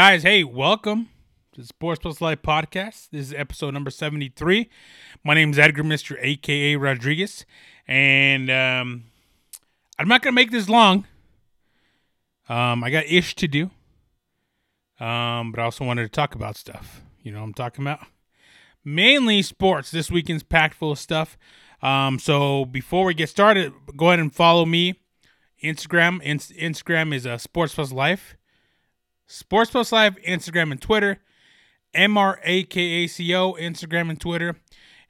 guys? Hey, welcome to the Sports Plus Life podcast. This is episode number 73. My name is Edgar Mr. aka Rodriguez, and um, I'm not going to make this long. Um, I got ish to do, um, but I also wanted to talk about stuff. You know I'm talking about? Mainly sports. This weekend's packed full of stuff. Um, so before we get started, go ahead and follow me. Instagram. In- Instagram is uh, Sports Plus Life. Sports Plus Life, Instagram and Twitter. M R A K A C O, Instagram and Twitter.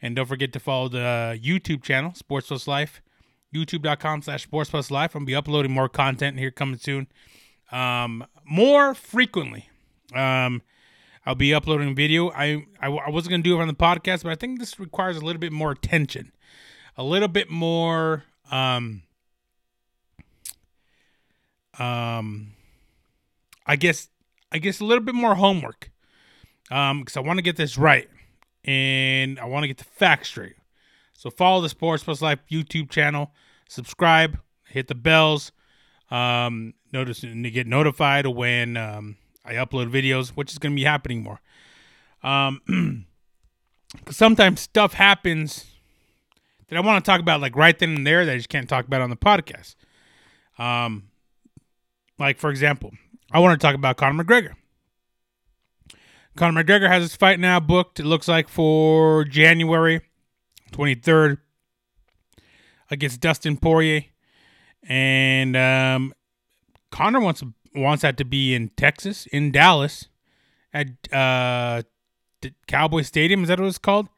And don't forget to follow the YouTube channel, Sports Plus Life. YouTube.com slash Sports Plus Life. I'll be uploading more content here coming soon. Um, more frequently. Um, I'll be uploading video. I, I, I wasn't going to do it on the podcast, but I think this requires a little bit more attention. A little bit more um, um I guess I guess a little bit more homework. Um, because I want to get this right and I want to get the facts straight. So follow the Sports Plus Life YouTube channel, subscribe, hit the bells, um, notice and to get notified when um, I upload videos, which is going to be happening more. Um, sometimes stuff happens that I want to talk about like right then and there that I just can't talk about on the podcast. Um, like for example, I want to talk about Conor McGregor. Conor McGregor has his fight now booked. It looks like for January 23rd against Dustin Poirier, and um, Conor wants wants that to be in Texas, in Dallas, at uh, Cowboy Stadium. Is that what it's called?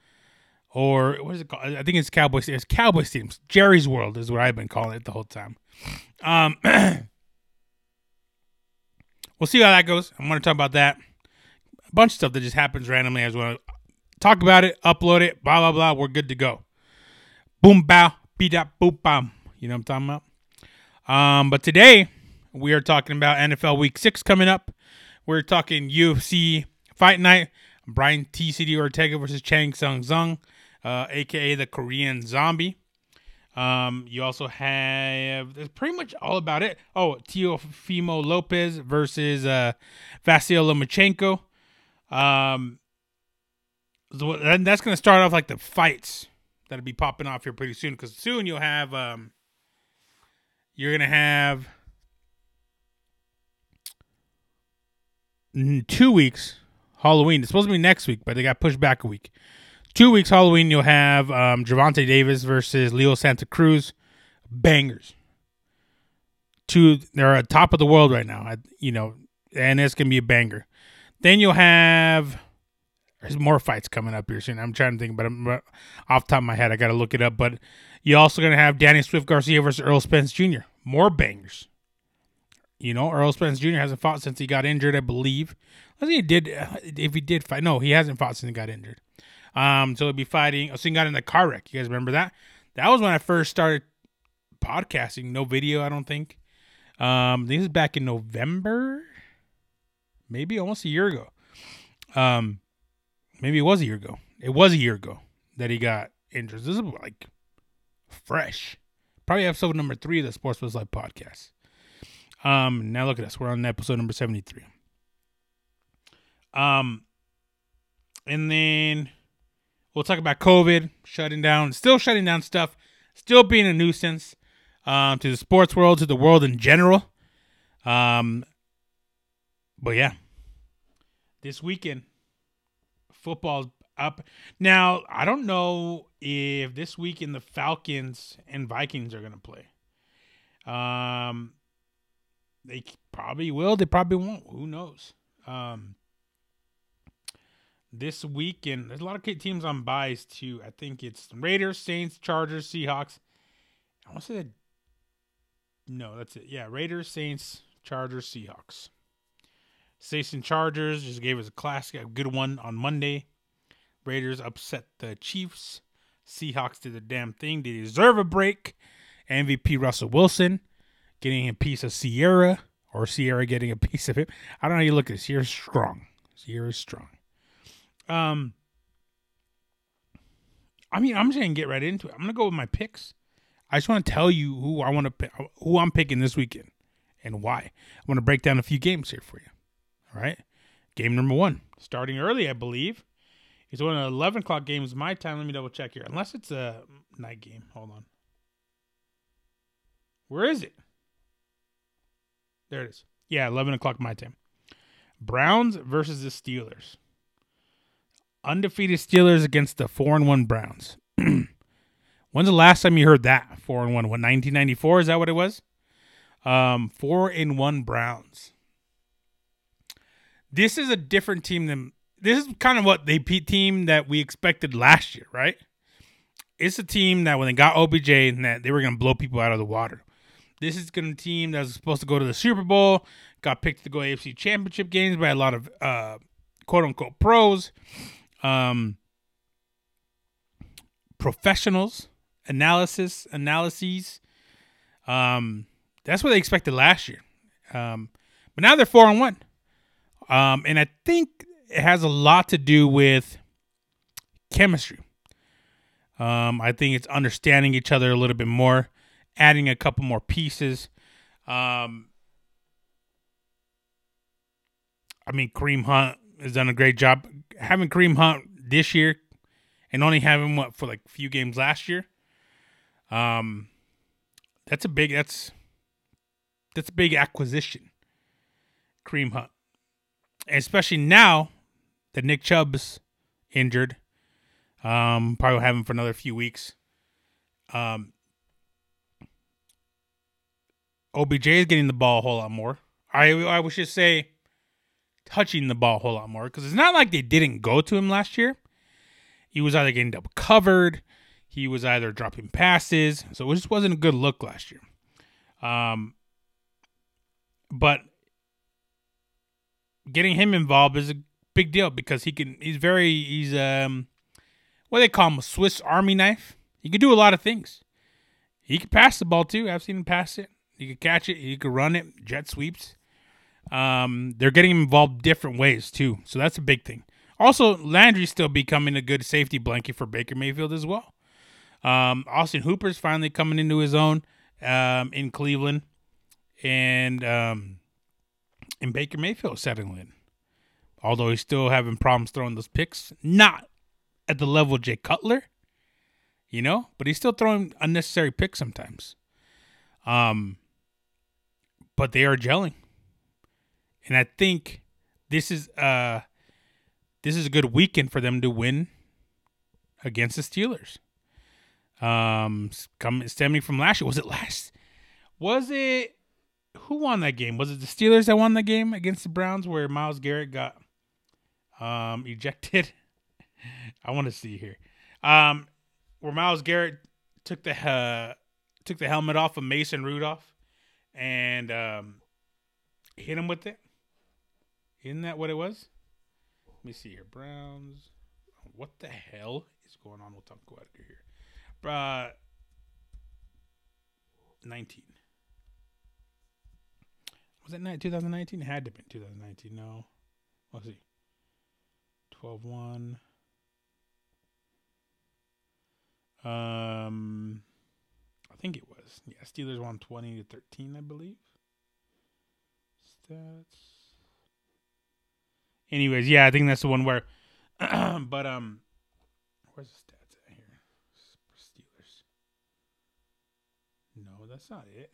Or what is it called? I think it's Cowboy Stadium. It's Cowboy Stadium. Jerry's World is what I've been calling it the whole time. Um, we'll see how that goes. I'm going to talk about that. A bunch of stuff that just happens randomly. I just want to talk about it, upload it, blah, blah, blah. We're good to go. Boom, bow, beat up, boom, bam. You know what I'm talking about? Um, but today, we are talking about NFL Week 6 coming up. We're talking UFC Fight Night. Brian T-City Ortega versus Chan Sung Jung, uh, aka the Korean Zombie. Um, you also have that's pretty much all about it. Oh, Teofimo Lopez versus uh, Vasil Lomachenko. Um, and that's going to start off like the fights that'll be popping off here pretty soon because soon you'll have um, you're gonna have two weeks Halloween. It's supposed to be next week, but they got pushed back a week two weeks Halloween, you'll have um, Gervonta Davis versus Leo Santa Cruz. Bangers. Two, they're at top of the world right now. You know, and it's gonna be a banger. Then you'll have there's more fights coming up here soon. I'm trying to think, but I'm, off top of my head, I got to look it up. But you're also gonna have Danny Swift Garcia versus Errol Spence Jr. More bangers. You know, Errol Spence Jr. hasn't fought since he got injured, I believe. I think he did. If he did fight, no, he hasn't fought since he got injured. Um, so he'll be fighting. Oh, so he got in the car wreck. You guys remember that? That was when I first started podcasting. No video, I don't think. Um, this is back in November, maybe almost a year ago. Um, maybe it was a year ago. It was a year ago that he got injured. This is like fresh. Probably episode number three of the Sports Was Life podcast. Um, now look at us. We're on episode number 73. Um, and then We'll talk about COVID shutting down, still shutting down stuff, still being a nuisance um, to the sports world, to the world in general. Um, but yeah, this weekend, football's up. Now, I don't know if this weekend the Falcons and Vikings are going to play. Um, they probably will. They probably won't. Who knows? Um, this weekend. There's a lot of teams on buys too. I think it's Raiders, Saints, Chargers, Seahawks. I want to say that. No, that's it. Yeah, Raiders, Saints, Chargers, Seahawks. Saints and Chargers just gave us a classic, a good one on Monday. Raiders upset the Chiefs. Seahawks did the damn thing. They deserve a break. MVP Russell Wilson getting a piece of Ciara, or Ciara getting a piece of him. I don't know how you look at this. Ciara's strong. Ciara's strong. Um, I mean, I'm just gonna get right into it. I'm gonna go with my picks. I just want to tell you who I want to who I'm picking this weekend, and why. I want to break down a few games here for you. All right. game number one, starting early, I believe. It's one of the 11 o'clock games my time. Let me double check here. Unless it's a night game. Hold on. Where is it? There it is. Yeah, 11 o'clock my time. Browns versus the Steelers. Undefeated Steelers against the 4 and 1 Browns. When's the last time you heard that? 4 and 1. What, 1994? Is that what it was? Um, 4 and 1 Browns. This is a different team than this is kind of what the team that we expected last year, right? It's a team that when they got OBJ and that they were going to blow people out of the water. This is to team that was supposed to go to the Super Bowl, got picked to go AFC Championship games by a lot of uh, quote unquote pros, um, professionals, analysis, analyses. Um, that's what they expected last year. Um, but now they're four and one. Um, and I think it has a lot to do with chemistry. Um, I think it's understanding each other a little bit more, adding a couple more pieces. Um, I mean, Kareem Hunt has done a great job. Having Kareem Hunt this year and only having what for like a few games last year. Um, that's a big that's that's a big acquisition. Kareem Hunt, and especially now that Nick Chubb's injured. Um, probably have him for another few weeks. Um, OBJ is getting the ball a whole lot more. I I would just say touching the ball a whole lot more because it's not like they didn't go to him last year. He was either getting double covered, he was either dropping passes, so it just wasn't a good look last year. Um, but getting him involved is a big deal because he can. He's very. He's um, what they call him a Swiss Army knife. He can do a lot of things. He can pass the ball too. I've seen him pass it. He can catch it. He can run it. Jet sweeps. Um, they're getting involved different ways too. So that's a big thing. Also, Landry's still becoming a good safety blanket for Baker Mayfield as well. Um, Austin Hooper's finally coming into his own um, in Cleveland, and um, and Baker Mayfield settling in. Although he's still having problems throwing those picks, not at the level of Jay Cutler, you know, but he's still throwing unnecessary picks sometimes. Um, but they are gelling, and I think this is uh this is a good weekend for them to win against the Steelers. Um, coming stemming from last year, was it last? Was it who won that game? Was it the Steelers that won the game against the Browns where Myles Garrett got um ejected? I want to see here. Um, where Myles Garrett took the uh, took the helmet off of Mason Rudolph and um, hit him with it. Isn't that what it was? Let me see here. Browns. What the hell is going on with Uncle Edgar here? Uh, 19. Was that 2019? It had to been 2019. No. Let's see. 12 1. Um, I think it was. Yeah, Steelers won 20 to 13, I believe. Stats. Anyways, yeah, I think that's the one where. but, um, where's the stats at here? Steelers. No, that's not it.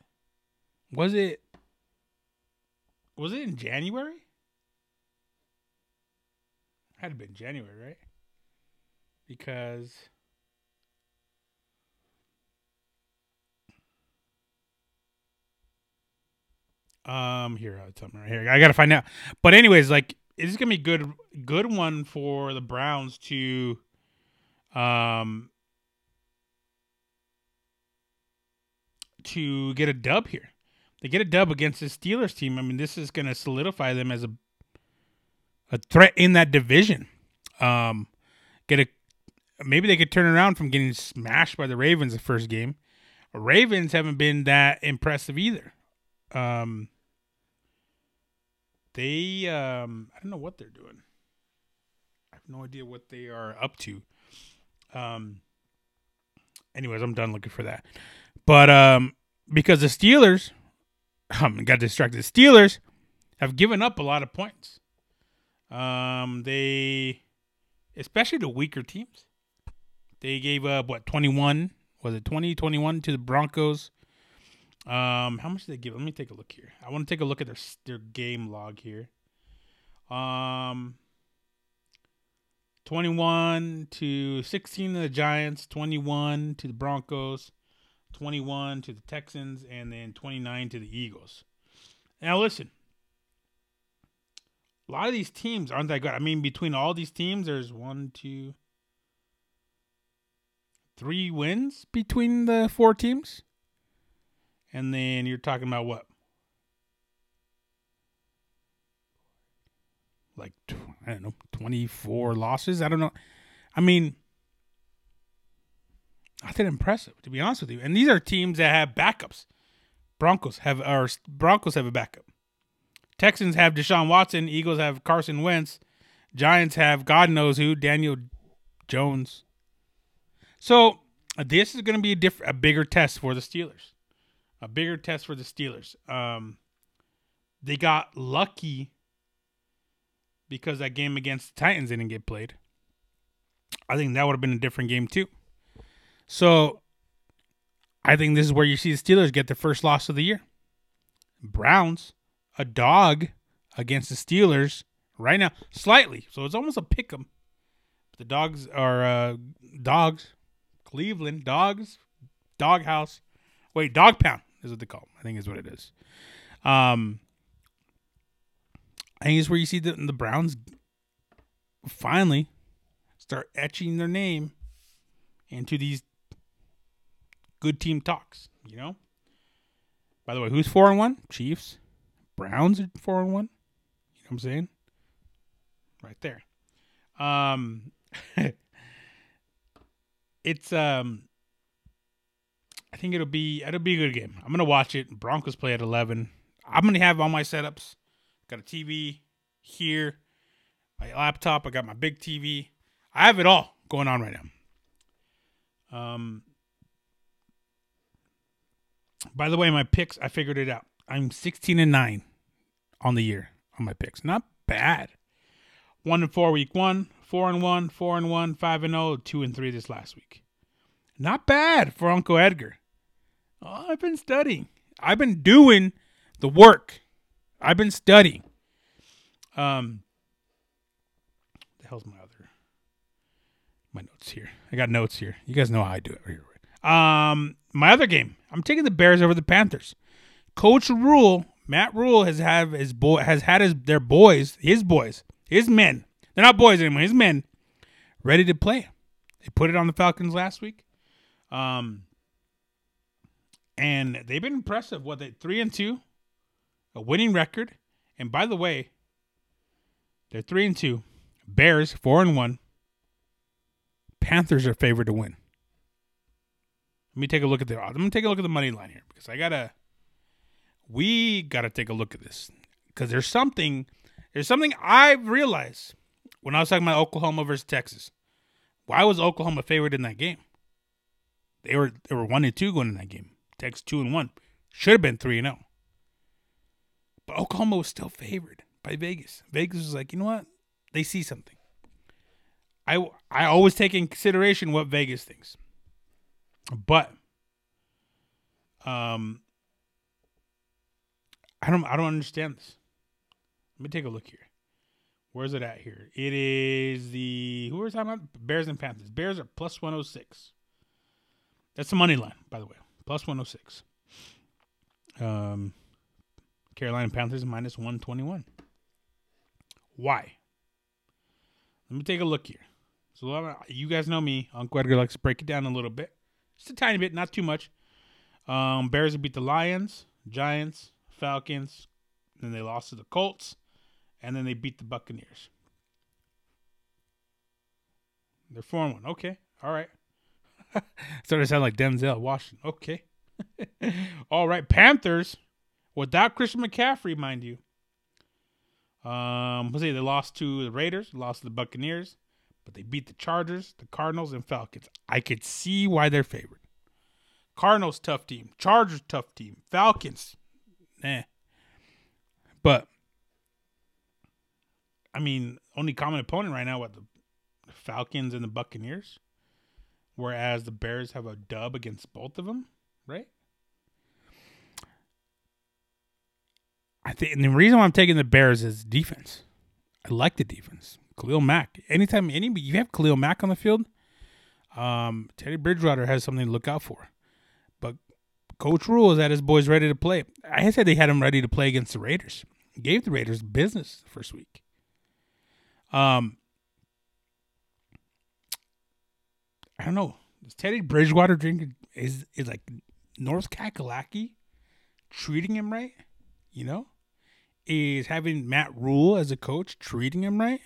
Was it. Was it in January? Had to been January, right? Because um here, uh, tell me right here. I gotta find out. But anyways, like it's gonna be good good one for the Browns to um to get a dub here. They get a dub against the Steelers team. I mean, this is gonna solidify them as a a threat in that division. Um, get a maybe they could turn around from getting smashed by the Ravens the first game. Ravens haven't been that impressive either. Um, they um, I don't know what they're doing. I have no idea what they are up to. Um, anyways, I'm done looking for that. But um, because the Steelers um, got distracted, Steelers have given up a lot of points. Um, they, especially the weaker teams, they gave up what twenty one was it 20, 21 to the Broncos. Um, how much did they give? Let me take a look here. I want to take a look at their their game log here. Um, twenty one to sixteen to the Giants, twenty one to the Broncos, twenty one to the Texans, and then twenty nine to the Eagles. Now listen, a lot of these teams aren't that good. I mean, between all these teams, there's one, two, three wins between the four teams. And then you're talking about what? Like, I don't know, 24 losses? I don't know. I mean, not that impressive, to be honest with you. And these are teams that have backups. Broncos have, or Broncos have a backup. Texans have Deshaun Watson. Eagles have Carson Wentz. Giants have God knows who, Daniel Jones. So this is going to be a different, a bigger test for the Steelers, a bigger test for the Steelers. Um, they got lucky because that game against the Titans didn't get played. I think that would have been a different game too. So I think this is where you see the Steelers get their first loss of the year. Browns, a dog against the Steelers right now, slightly. So it's almost a pick 'em. The dogs are uh, dogs. Cleveland dogs, doghouse. Wait, dog pound is what they call them. I think is what it is. Um, I think it's where you see the the Browns finally start etching their name into these good team talks. You know. By the way, who's four and one? Chiefs. Browns are four and one. You know what I'm saying? Right there. Um. it's um I think it'll be it'll be a good game. I'm gonna watch it. Broncos play at eleven. I'm gonna have all my setups. Got a TV here, my laptop. I got my big TV. I have it all going on right now. Um. By the way, my picks, I figured it out. I'm 16 and nine on the year on my picks. Not bad. One and four week one, four and one, four and one, five and zero. oh, two and three this last week. Not bad for Uncle Edgar. Oh, I've been studying. I've been doing the work. I've been studying. Um, the hell's my other my notes here? I got notes here. You guys know how I do it. Um, my other game. I'm taking the Bears over the Panthers. Coach Rhule, Matt Rhule has have his boy has had his their boys, his boys, his men they're not boys anymore. His men ready to play. They put it on the Falcons last week. Um, and they've been impressive. What they three and two, a winning record. And by the way, they're three and two. Bears four and one. Panthers are favored to win. Let me take a look at the. I'm gonna take a look at the money line here because I gotta. We gotta take a look at this because there's something. There's something I've realized when I was talking about Oklahoma versus Texas, why was Oklahoma favored in that game? They were they were one and two going in that game. Texas two and one. Should have been three and zero. Oh. But Oklahoma was still favored by Vegas. Vegas was like, you know what? They see something. I I always take in consideration what Vegas thinks. But um I don't I don't understand this. Let me take a look here. Where's it at here? It is the who are we talking about? Bears and Panthers. Bears are plus one oh six. That's the money line, by the way. Plus one oh six. Um Carolina Panthers minus one twenty one. Why? Let me take a look here. So you guys know me. Uncle Edgar likes to break it down a little bit. Just a tiny bit, not too much. Um, Bears beat the Lions, Giants, Falcons, then they lost to the Colts and then they beat the Buccaneers. They're 4 1. Okay. All right. Started to sound like Denzel Washington. Okay. All right. Panthers, without Christian McCaffrey, mind you. Um, let's see, they lost to the Raiders, lost to the Buccaneers, but they beat the Chargers, the Cardinals, and Falcons. I could see why they're favored. Cardinals, tough team. Chargers, tough team. Falcons, eh. But I mean, only common opponent right now, what the Falcons and the Buccaneers, whereas the Bears have a dub against both of them, right? I think, and the reason why I'm taking the Bears is defense. I like the defense. Khalil Mack. Anytime any you have Khalil Mack on the field, um, Teddy Bridgewater has something to look out for. But Coach Rhule is that his boys ready to play. I said they had him ready to play against the Raiders. Gave the Raiders business the first week. Um, I don't know. Is Teddy Bridgewater drinking is is like North Kakalaki treating him right? You know, is having Matt Rhule as a coach treating him right?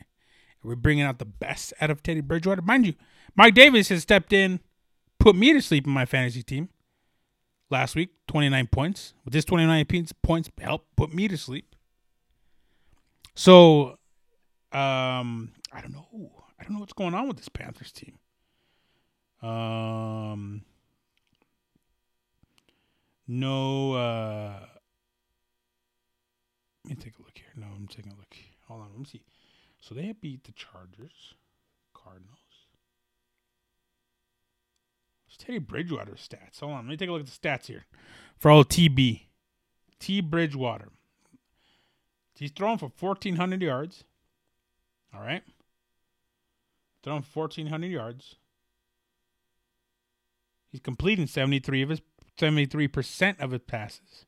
We're bringing out the best out of Teddy Bridgewater. Mind you, Mike Davis has stepped in, put me to sleep in my fantasy team last week, 29 points. With this 29 points, helped put me to sleep. So, um, I don't know. I don't know what's going on with this Panthers team. Um, no, uh, let me take a look here. No, I'm taking a look. Hold on, let me see. So they beat the Chargers, Cardinals. It's Teddy Bridgewater stats. Hold on, let me take a look at the stats here. For all TB. T Bridgewater. He's throwing for 1,400 yards. All right. Throwing 1,400 yards. He's completing 73 of his 73% of his passes.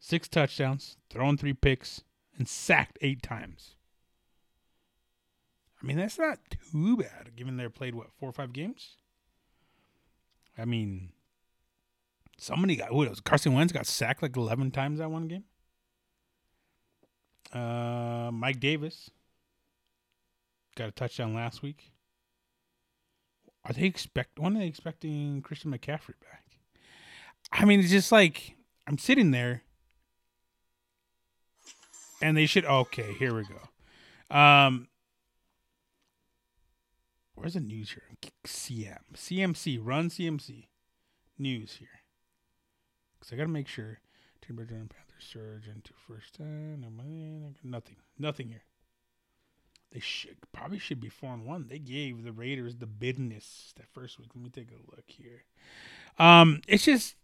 Six touchdowns, thrown three picks, and sacked eight times. I mean, that's not too bad, given they've played what four or five games. I mean, somebody got what was Carson Wentz got sacked like eleven times that one game. Uh, Mike Davis got a touchdown last week. Are they expect? When are they expecting Christian McCaffrey back? I mean, it's just like I'm sitting there, and they should. Okay, here we go. Um, where's the news here? CM CMC run CMC news here because I got to make sure. Timber Panthers surge into first time. Nothing, nothing here. They should probably should be four and one. They gave the Raiders the business that first week. Let me take a look here. Um, it's just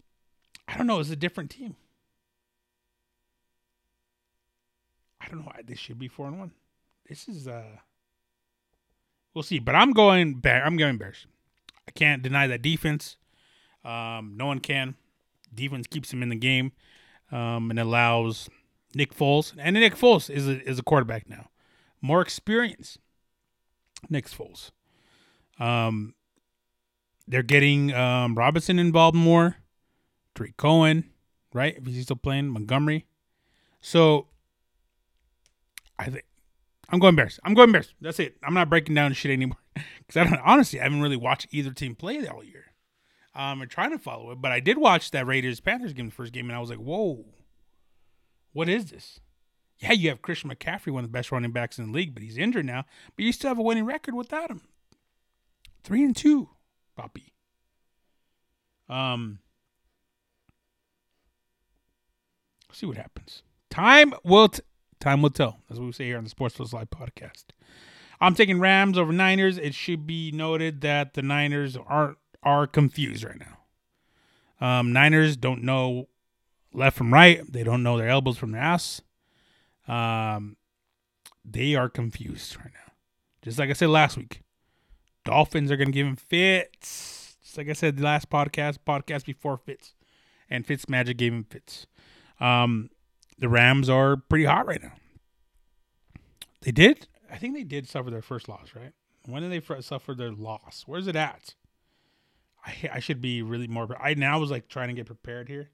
I don't know. It's a different team. I don't know why they should be four and one. This is uh we'll see. But I'm going bear I'm going Bears. I can't deny that defense. Um, no one can. Defense keeps him in the game. Um, and allows Nick Foles. And Nick Foles is a is a quarterback now. More experience. Nick Foles. Um they're getting um, Robinson involved more. Tarik Cohen, right? If he's still playing Montgomery. So I think I'm going Bears. I'm going Bears. That's it. I'm not breaking down shit anymore because I don't honestly I haven't really watched either team play all year. Um, I'm trying to follow it, but I did watch that Raiders Panthers game, the first game, and I was like, whoa, what is this? Yeah, you have Christian McCaffrey, one of the best running backs in the league, but he's injured now. But you still have a winning record without him. Three and two, Poppy. Um, see what happens. Time will t- time will tell. That's what we say here on the Sports Plus Life podcast. I'm taking Rams over Niners. It should be noted that the Niners are are confused right now. Um, Niners don't know left from right. They don't know their elbows from their ass. Um, they are confused right now. Just like I said last week, Dolphins are going to give him fits. Just like I said the last podcast, podcast before fits, and Fitz Magic gave him fits. Um, the Rams are pretty hot right now. They did, I think they did suffer their first loss, right? When did they suffer their loss? Where's it at? I, I should be really more. I now was like trying to get prepared here.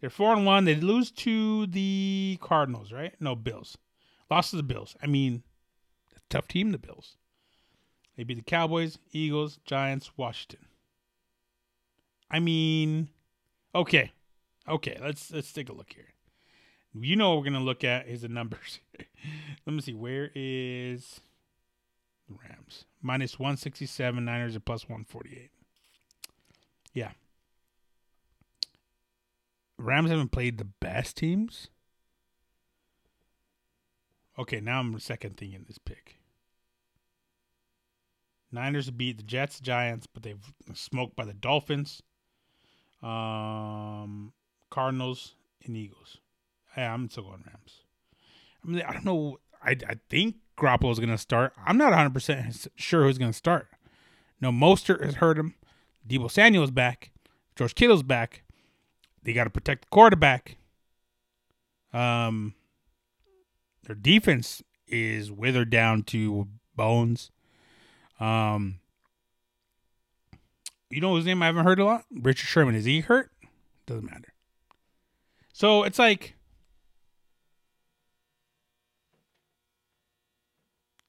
They're four and one. They lose to the Cardinals, right? No, Bills. Lost to the Bills. I mean, tough team, the Bills. They beat the Cowboys, Eagles, Giants, Washington. I mean, okay, okay. Let's let's take a look here. You know what we're gonna look at is the numbers. Let me see. Where is the Rams? Minus one sixty seven. Niners are plus one forty eight. Yeah. Rams haven't played the best teams. Okay, now I'm second thinking this pick. Niners beat the Jets, Giants, but they've smoked by the Dolphins, um, Cardinals, and Eagles. I'm still going Rams. I mean, I don't know. I, I think Garoppolo's going to start. I'm not 100% sure who's going to start. No, Mostert has hurt him. Deebo Samuel's back. George Kittle's back. They got to protect the quarterback. Um, their defense is withered down to bones. Um, you know his name I haven't heard a lot? Richard Sherman. Is he hurt? Doesn't matter. So it's like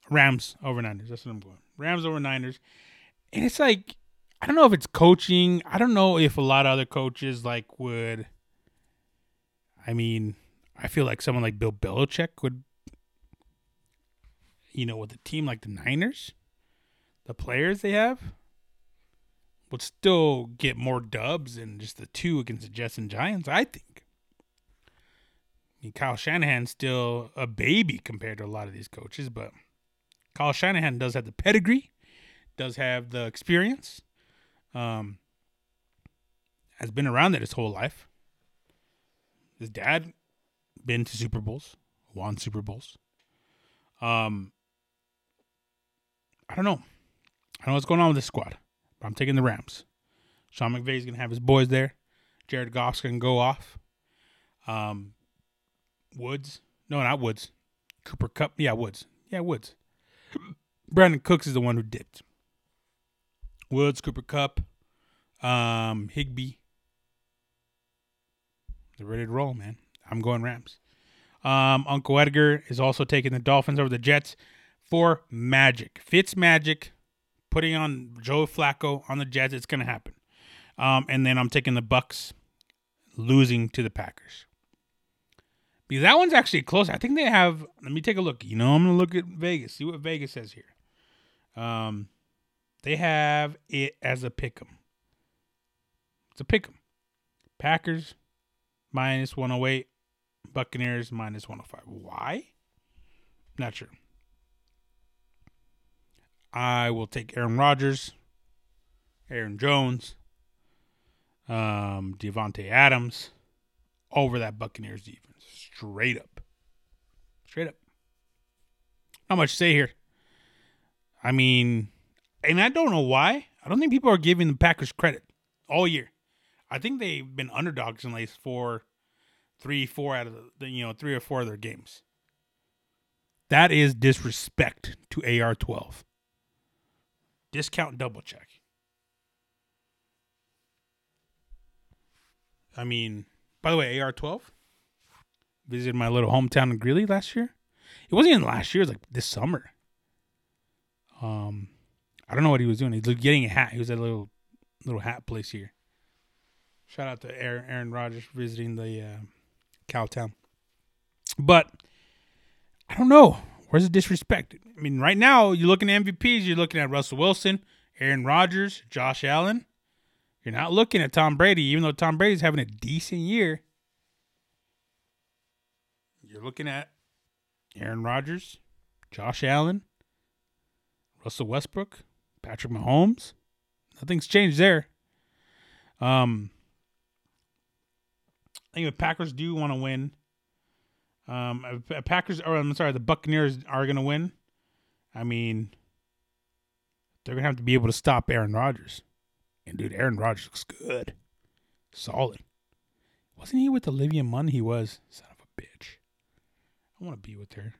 Rams over Niners. That's what I'm going. Rams over Niners. And it's like I don't know if it's coaching. I don't know if a lot of other coaches like would I mean, I feel like someone like Bill Belichick would you know, with a team like the Niners, the players they have would still get more dubs than just the two against the Jets and Giants, I think. I mean, Kyle Shanahan's still a baby compared to a lot of these coaches, but Kyle Shanahan does have the pedigree, does have the experience, um, has been around it his whole life. His dad been to Super Bowls, won Super Bowls. Um, I don't know. I don't know what's going on with this squad, but I'm taking the Rams. Sean McVay's gonna have his boys there. Jared Goff's gonna go off. Um, Woods, no, not Woods. Cooper Kupp, yeah, Woods, yeah, Woods. Brandin Cooks is the one who dipped. Woods, Cooper Kupp, um, Higbee. They're ready to roll, man. I'm going Rams. Um, Uncle Edgar is also taking the Dolphins over the Jets for Magic. Fitz Magic putting on Joe Flacco on the Jets. It's going to happen. Um, and then I'm taking the Bucks losing to the Packers. Because that one's actually close. I think they have. Let me take a look. You know, I'm going to look at Vegas. See what Vegas says here. Um, they have it as a pick 'em. It's a pick 'em. Packers minus 108. Buccaneers minus 105. Why? Not sure. I will take Aaron Rodgers, Aaron Jones, um, Davante Adams over that Buccaneers defense. Straight up. Straight up. Not much to say here. I mean, and I don't know why. I don't think people are giving the Packers credit all year. I think they've been underdogs in like four, three, four out of the you know three or four of their games. That is disrespect to AR12. Discount double check. I mean, by the way, AR12 visited my little hometown in Greeley last year. It wasn't even last year; it was like this summer. Um, I don't know what he was doing. He's getting a hat. He was at a little little hat place here. Shout out to Aaron, Aaron Rodgers visiting the uh, Cowtown. But I don't know. Where's the disrespect? I mean, right now you're looking at MVPs. You're looking at Russell Wilson, Aaron Rodgers, Josh Allen. You're not looking at Tom Brady, even though Tom Brady's having a decent year. You're looking at Aaron Rodgers, Josh Allen, Russell Westbrook, Patrick Mahomes. Nothing's changed there. Um, I think the Packers do want to win. Um, Packers, or I'm sorry, the Buccaneers are going to win. I mean, they're going to have to be able to stop Aaron Rodgers. And dude, Aaron Rodgers looks good, solid. Wasn't he with Olivia Munn? He was. Son of a bitch. I want to be with her.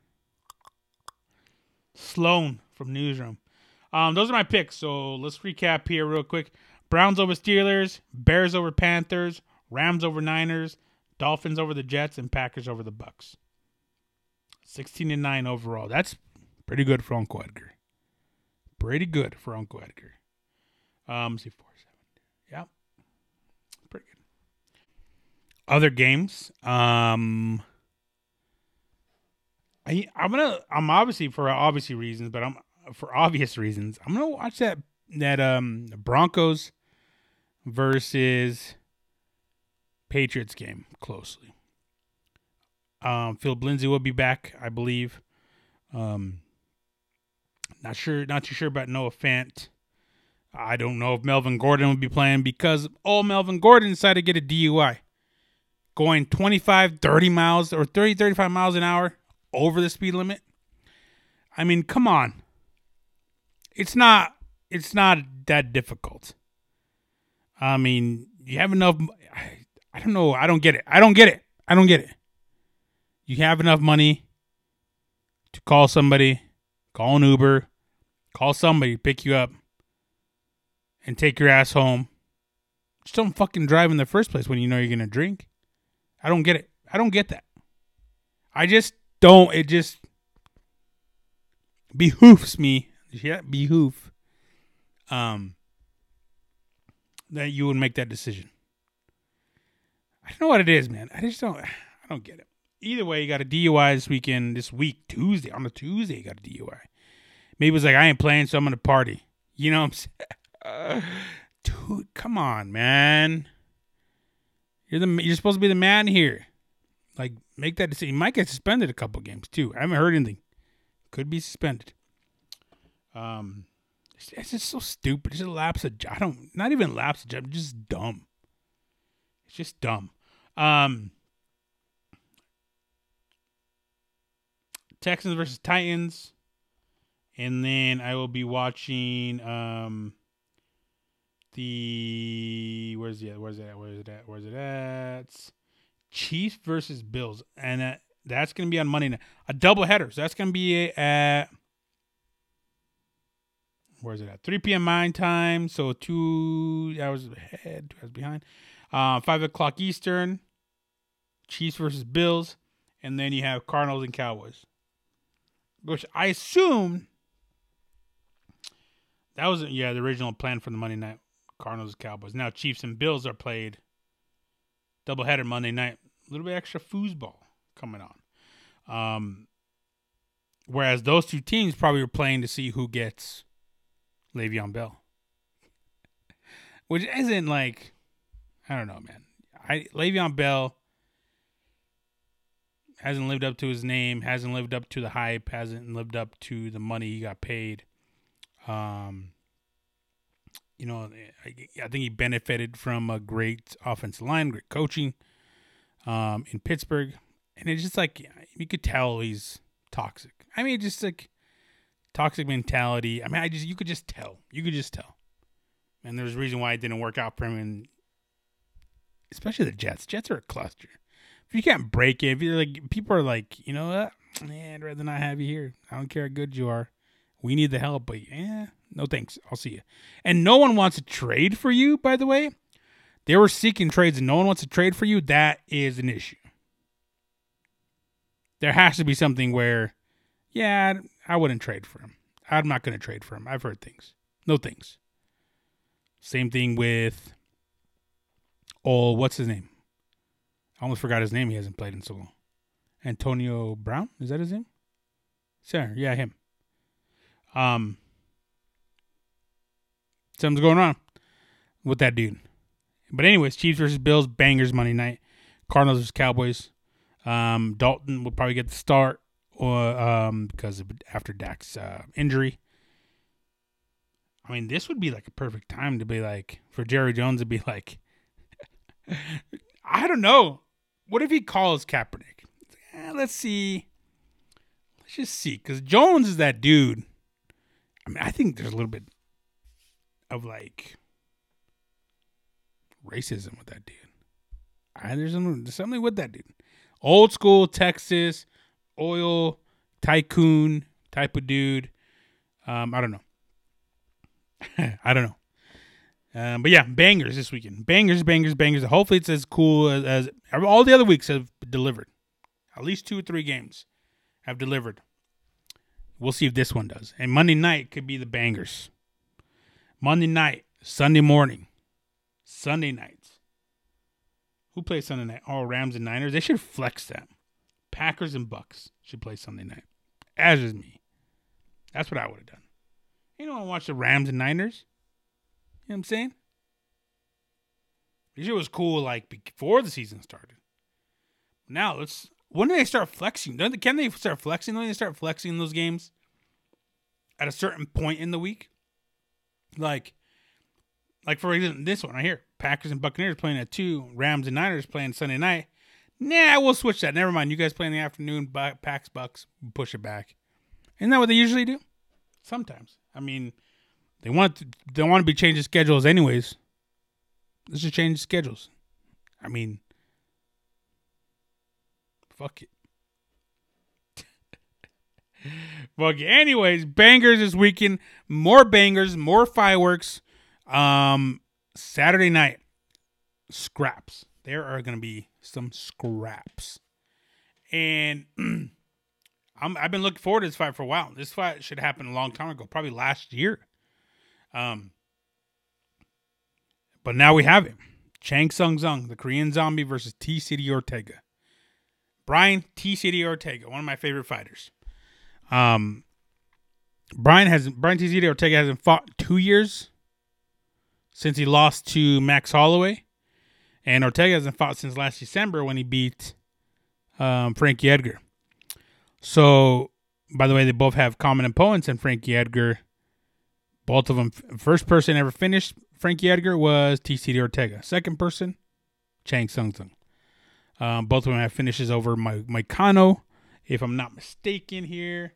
Sloan from Newsroom. Um, those are my picks. So let's recap here real quick. Browns over Steelers, Bears over Panthers, Rams over Niners, Dolphins over the Jets, and Packers over the Bucks. Sixteen and nine overall. That's pretty good for Uncle Edgar. Pretty good for Uncle Edgar. Um, see four seven. Yeah, pretty good. Other games. Um, I I'm gonna I'm obviously for obviously reasons, but I'm for obvious reasons. I'm gonna watch that that um Broncos versus Patriots game closely. Um, Philip Lindsay will be back, I believe. Um, not sure, not too sure about Noah Fant. I don't know if Melvin Gordon will be playing because oh, Melvin Gordon decided to get a DUI, going 25, 30 miles or 30, 35 miles an hour over the speed limit. I mean, come on. It's not. It's not that difficult. I mean, you have enough. I, I don't know. I don't get it. I don't get it. I don't get it. You have enough money to call somebody, call an Uber, call somebody, pick you up, and take your ass home. Just don't fucking drive in the first place when you know you're gonna drink. I don't get it. I don't get that. I just don't. It just behoofs me. Yeah, behoof. Um, that you would make that decision. I don't know what it is, man. I just don't. I don't get it. Either way, you got a DUI this weekend, this week, Tuesday. On a Tuesday, you got a DUI. Maybe it was like, I ain't playing, so I'm to party. You know what I'm saying? dude, come on, man. You're the you're supposed to be the man here. Like, make that decision. You might get suspended a couple games too. I haven't heard anything. Could be suspended. Um, it's, just so stupid. It's a lapse of I don't not even lapse of job. Just dumb. It's just dumb. Um, Texans versus Titans, and then I will be watching um the where's the where's it at where's it at where's it at Chiefs versus Bills, and that that's gonna be on Monday night, a double header. So that's gonna be at where's it at 3 p.m. mine time, so two hours ahead, two hours behind. Uh, five o'clock Eastern. Chiefs versus Bills, and then you have Cardinals and Cowboys which I assume that was yeah the original plan for the Monday night Cardinals and Cowboys. Now Chiefs and Bills are played doubleheader Monday night. A little bit extra foosball coming on. Um, whereas those two teams probably were playing to see who gets Le'Veon Bell, which isn't like I don't know, man. I Le'Veon Bell hasn't lived up to his name, hasn't lived up to the hype, hasn't lived up to the money he got paid. Um, you know, I, I think he benefited from a great offensive line, great coaching um, in Pittsburgh, and it's just like you could tell he's toxic. I mean, just like toxic mentality. I mean, I just you could just tell. You could just tell. And there's a reason why it didn't work out for him, and especially the Jets. Jets are a cluster if you can't break it, if you're like people are like, you know what, yeah, I'd rather not have you here. I don't care how good you are. We need the help, but yeah, no thanks. I'll see you. And no one wants to trade for you, by the way. They were seeking trades and no one wants to trade for you. That is an issue. There has to be something where, yeah, I wouldn't trade for him. I'm not going to trade for him. I've heard things. No things. Same thing with, oh, what's his name? I almost forgot his name. He hasn't played in so long. Antonio Brown is that his name? Sir, yeah, him. Um, something's going on with that dude. But anyways, Chiefs versus Bills, bangers Monday night. Cardinals versus Cowboys. Um, Dalton will probably get the start, or um, because of after Dak's uh, injury. I mean, this would be like a perfect time to be like for Jerry Jones to be like, I don't know. What if he calls Kaepernick? Eh, let's see. Let's just see, because Jones is that dude. I mean, I think there's a little bit of like racism with that dude. I, there's, something, there's something with that dude. Old school Texas oil tycoon type of dude. Um, I don't know. I don't know. Um, but yeah, bangers this weekend. Bangers, bangers, bangers. Hopefully, it's as cool as, as all the other weeks have delivered. At least two or three games have delivered. We'll see if this one does. And Monday night could be the bangers. Monday night, Sunday morning, Sunday nights. Who plays Sunday night? Oh, Rams and Niners. They should flex them. Packers and Bucks should play Sunday night. As is me. That's what I would have done. You don't want to watch the Rams and Niners? You know what I'm saying? This shit was cool like before the season started. Now let's when do they start flexing? Can they start flexing? Don't they start flexing those games at a certain point in the week? Like, like for example, this one right here: Packers and Buccaneers playing at two, Rams and Niners playing Sunday night. Nah, we'll switch that. Never mind. You guys play in the afternoon. Packs Bucks push it back. Isn't that what they usually do? Sometimes. I mean, they want to, they want to be changing schedules anyways. Let's just change schedules. I mean, fuck it. fuck it. Anyways, bangers this weekend. More bangers, more fireworks. Um, Saturday night, scraps. There are going to be some scraps. And I'm, I've been looking forward to this fight for a while. This fight should happen a long time ago, probably last year. Um, but now we have it. Chan Sung Jung, the Korean zombie versus T City Ortega. Brian T City Ortega, one of my favorite fighters. Um, Brian has Brian T City Ortega hasn't fought two years since he lost to Max Holloway, and Ortega hasn't fought since last December when he beat um, Frankie Edgar. So, by the way, they both have common opponents, and Frankie Edgar, both of them, first person ever finished Frankie Edgar was T-City Ortega. Second person, Chan Sung Jung. Um, both of them have finishes over my Moicano, if I'm not mistaken here.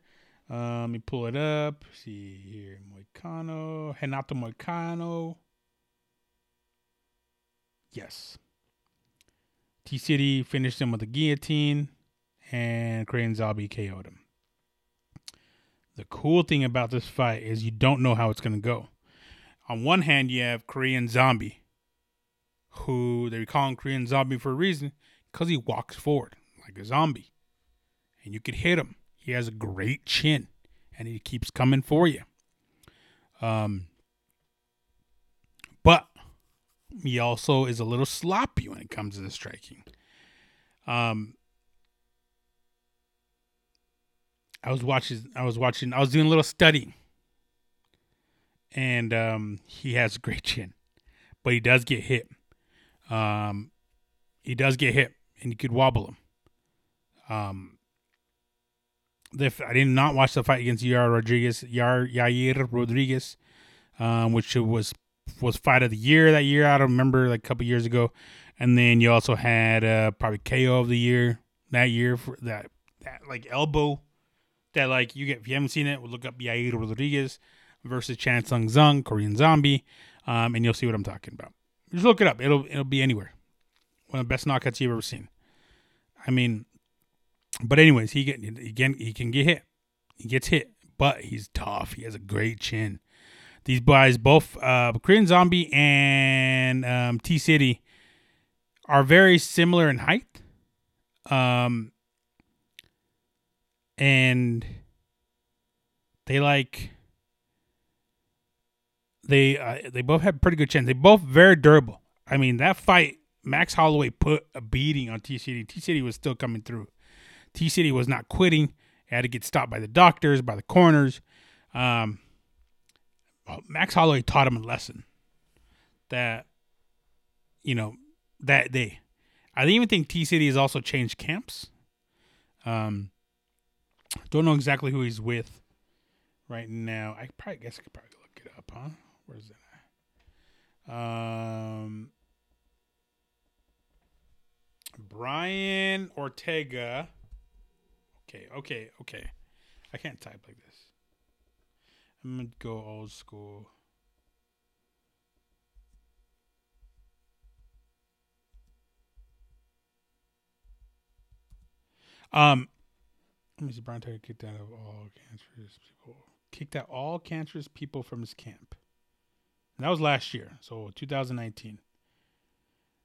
Um, let me pull it up. See here, Moicano, Renato Moicano. Yes. T City finished him with a guillotine, and Korean Zombie KO'd him. The cool thing about this fight is you don't know how it's going to go on one hand, you have Korean Zombie, who they call him Korean Zombie for a reason because he walks forward like a zombie, and you could hit him. He has a great chin, and he keeps coming for you. Um, but he also is a little sloppy when it comes to the striking. Um, I was watching. I was watching. I was doing a little studying and um, he has a great chin, but he does get hit. Um, he does get hit, and you could wobble him. Um, the, I did not watch the fight against Yair Rodriguez, Yair, Yair Rodriguez, um, which was was fight of the year that year. I don't remember like a couple years ago, and then you also had uh, probably KO of the year that year for that that like elbow that like you get if you haven't seen it, look up Yair Rodriguez versus Chan Sung Jung, Korean Zombie, um, and you'll see what I'm talking about. Just look it up. It'll it'll be anywhere. One of the best knockouts you've ever seen. I mean, but anyways, he get again he can get hit. He gets hit, but he's tough. He has a great chin. These guys, both uh, Korean Zombie and um, T City, are very similar in height. Um, and they like they uh, they both had pretty good chance. They both very durable. I mean, that fight, Max Holloway put a beating on T City. T City was still coming through. T City was not quitting. Had to get stopped by the doctors, by the corners. Um, Max Holloway taught him a lesson that, you know, that day. I even think T City has also changed camps. Um, don't know exactly who he's with right now. I probably guess I could probably look it up, huh? Where's it? Um, Brian Ortega. Okay, okay, okay. I can't type like this. I'm gonna go old school. Um, let me see. Brian Ortega kicked out of all cancerous people. Kicked out all cancerous people from his camp. And that was last year, so 2019.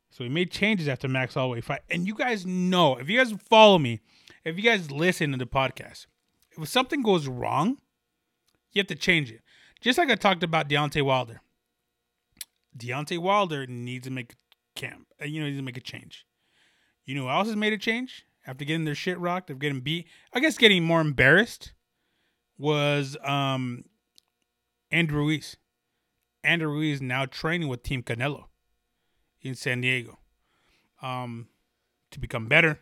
So he made changes after Max Holloway fight. And you guys know, if you guys follow me, if you guys listen to the podcast, if something goes wrong, you have to change it. Just like I talked about Deontay Wilder. Deontay Wilder needs to make a camp. Uh, you know, needs to make a change. You know who else has made a change after getting their shit rocked, of getting beat? I guess getting more embarrassed was um Andrew Ruiz. Andrew Ruiz now training with Team Canelo in San Diego um, to become better,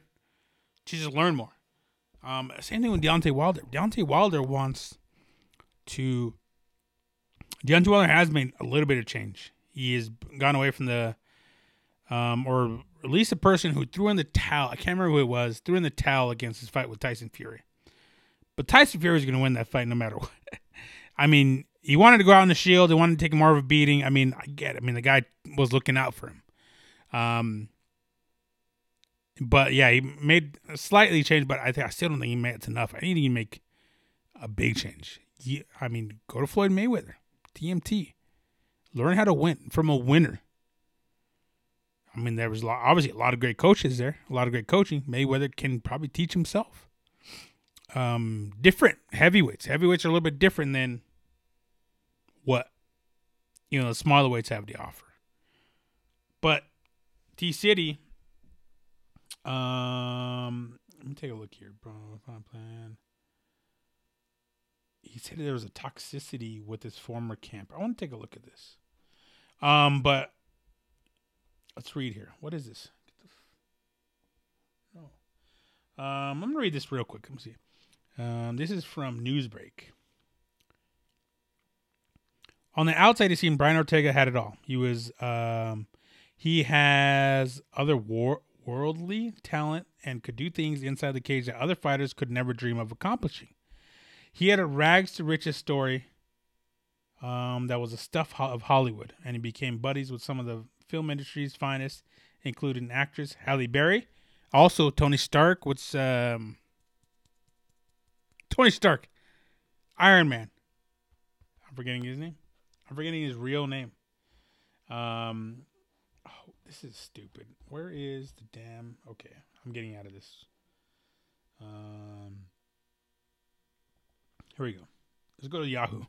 to just learn more. Um, same thing with Deontay Wilder. Deontay Wilder wants to. Deontay Wilder has made a little bit of change. He has gone away from the, um, or at least a person who threw in the towel. I can't remember who it was. Threw in the towel against his fight with Tyson Fury. But Tyson Fury is going to win that fight no matter what. I mean, he wanted to go out in the shield. He wanted to take more of a beating. I mean, I get. It. I mean, the guy was looking out for him. Um, but yeah, he made a slightly change, but I think I still don't think he made it enough. I think he make a big change. I mean, go to Floyd Mayweather, TMT, learn how to win from a winner. I mean, there was a lot, obviously a lot of great coaches there, a lot of great coaching. Mayweather can probably teach himself. Um, different heavyweights. Heavyweights are a little bit different than what you know the smaller weights have to offer. But T City um, let me take a look here, bro. Plan. He said there was a toxicity with his former camp. I want to take a look at this. Um, but let's read here. What is this? No. Um, I'm gonna read this real quick. Let me see. Um, this is from Newsbreak. On the outside, it seemed Brian Ortega had it all. He was, um, he has other war worldly talent and could do things inside the cage that other fighters could never dream of accomplishing. He had a rags to riches story um, that was the stuff of Hollywood, and he became buddies with some of the film industry's finest, including actress Halle Berry, also Tony Stark. What's um, Tony Stark? Iron Man. I'm forgetting his name. I'm forgetting his real name. Um, oh, this is stupid. Where is the damn? Okay, I'm getting out of this. Um, here we go. Let's go to Yahoo.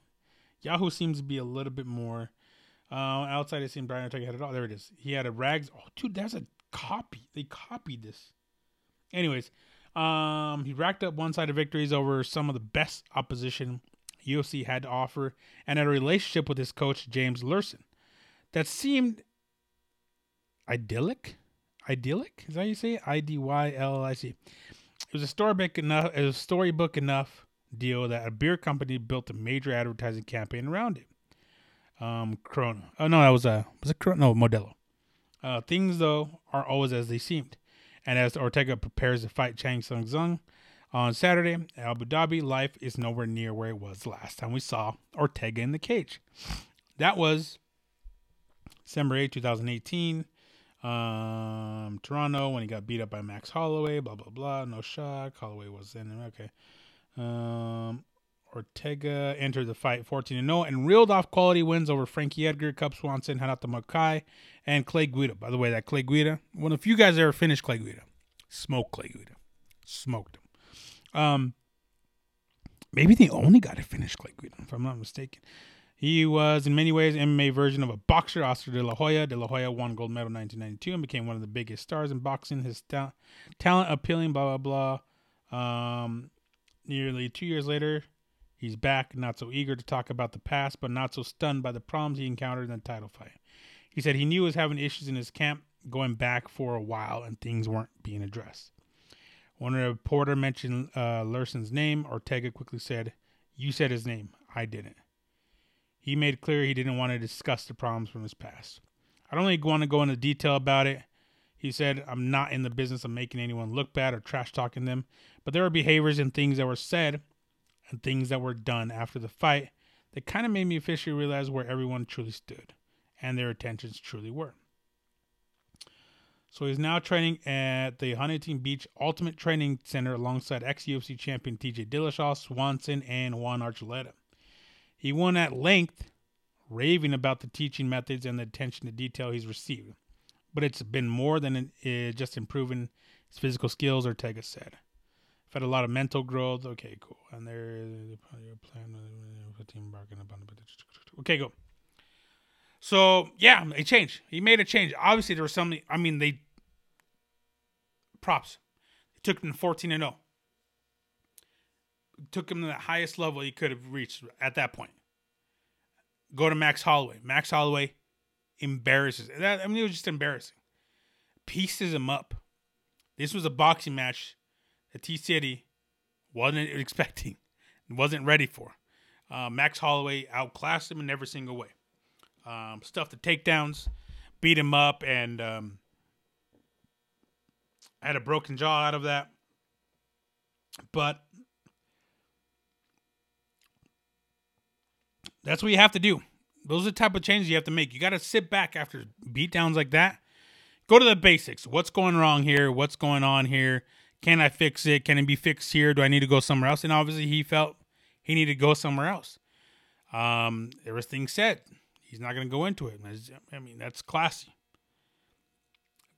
Yahoo seems to be a little bit more. Uh, outside, it seemed Brian Ortega had it all. There it is. He had a rags. Oh, dude, that's a copy. They copied this. Anyways, um, he racked up one-sided victories over some of the best opposition UFC had to offer, and had a relationship with his coach James Luhrsen that seemed idyllic. Idyllic is that how you say it? I D Y L I C. It was a storybook enough. It was a storybook enough deal that a beer company built a major advertising campaign around it. Um, Corona. Oh no, that was a was it Corona? No, Modelo. Uh, things though are always as they seemed, and as Ortega prepares to fight Chan Sung Jung on Saturday Abu Dhabi, life is nowhere near where it was last time we saw Ortega in the cage. That was December 8, 2018. Um, Toronto when he got beat up by Max Holloway, blah blah blah. No shock. Holloway was in. Okay. Um, Ortega entered the fight 14 0 and reeled off quality wins over Frankie Edgar, Cub Swanson, Renato Moicai, and Clay Guida. By the way, that Clay Guida, one of you guys ever finished Clay Guida, smoked Clay Guida, smoked him. Um, maybe the only guy to finish Clay Guida, if I'm not mistaken. He was, in many ways, MMA version of a boxer, Oscar De La Hoya. De La Hoya won gold medal in 1992 and became one of the biggest stars in boxing. His ta- talent appealing, blah, blah, blah. Um, nearly two years later, he's back, not so eager to talk about the past, but not so stunned by the problems he encountered in the title fight. He said he knew he was having issues in his camp going back for a while and things weren't being addressed. When a reporter mentioned uh, Luhrsen's name, Ortega quickly said, You said his name. I didn't. He made clear he didn't want to discuss the problems from his past. I don't really want to go into detail about it. He said, I'm not in the business of making anyone look bad or trash talking them, but there were behaviors and things that were said and things that were done after the fight that kind of made me officially realize where everyone truly stood and their intentions truly were. So he's now training at the Huntington Beach Ultimate Training Center alongside ex UFC champion TJ Dillashaw, Swanson, and Juan Archuleta. He won at length, raving about the teaching methods and the attention to detail he's received. But it's been more than uh, just improving his physical skills, Ortega said. I've had a lot of mental growth. Okay, cool. And there, plan. Okay, go. So yeah, they changed. He made a change. Obviously, there was something. I mean, they props. They took him to fourteen and zero. Oh took him to the highest level he could have reached at that point. Go to Max Holloway. Max Holloway embarrasses. That, I mean, it was just embarrassing. Pieces him up. This was a boxing match that T City wasn't expecting, wasn't ready for. Uh, Max Holloway outclassed him in every single way. Um, stuffed the takedowns, beat him up, and um, had a broken jaw out of that. But that's what you have to do. Those are the type of changes you have to make. You got to sit back after beatdowns like that. Go to the basics. What's going wrong here? What's going on here? Can I fix it? Can it be fixed here? Do I need to go somewhere else? And obviously, he felt he needed to go somewhere else. Um, everything said. He's not going to go into it. I mean, that's classy.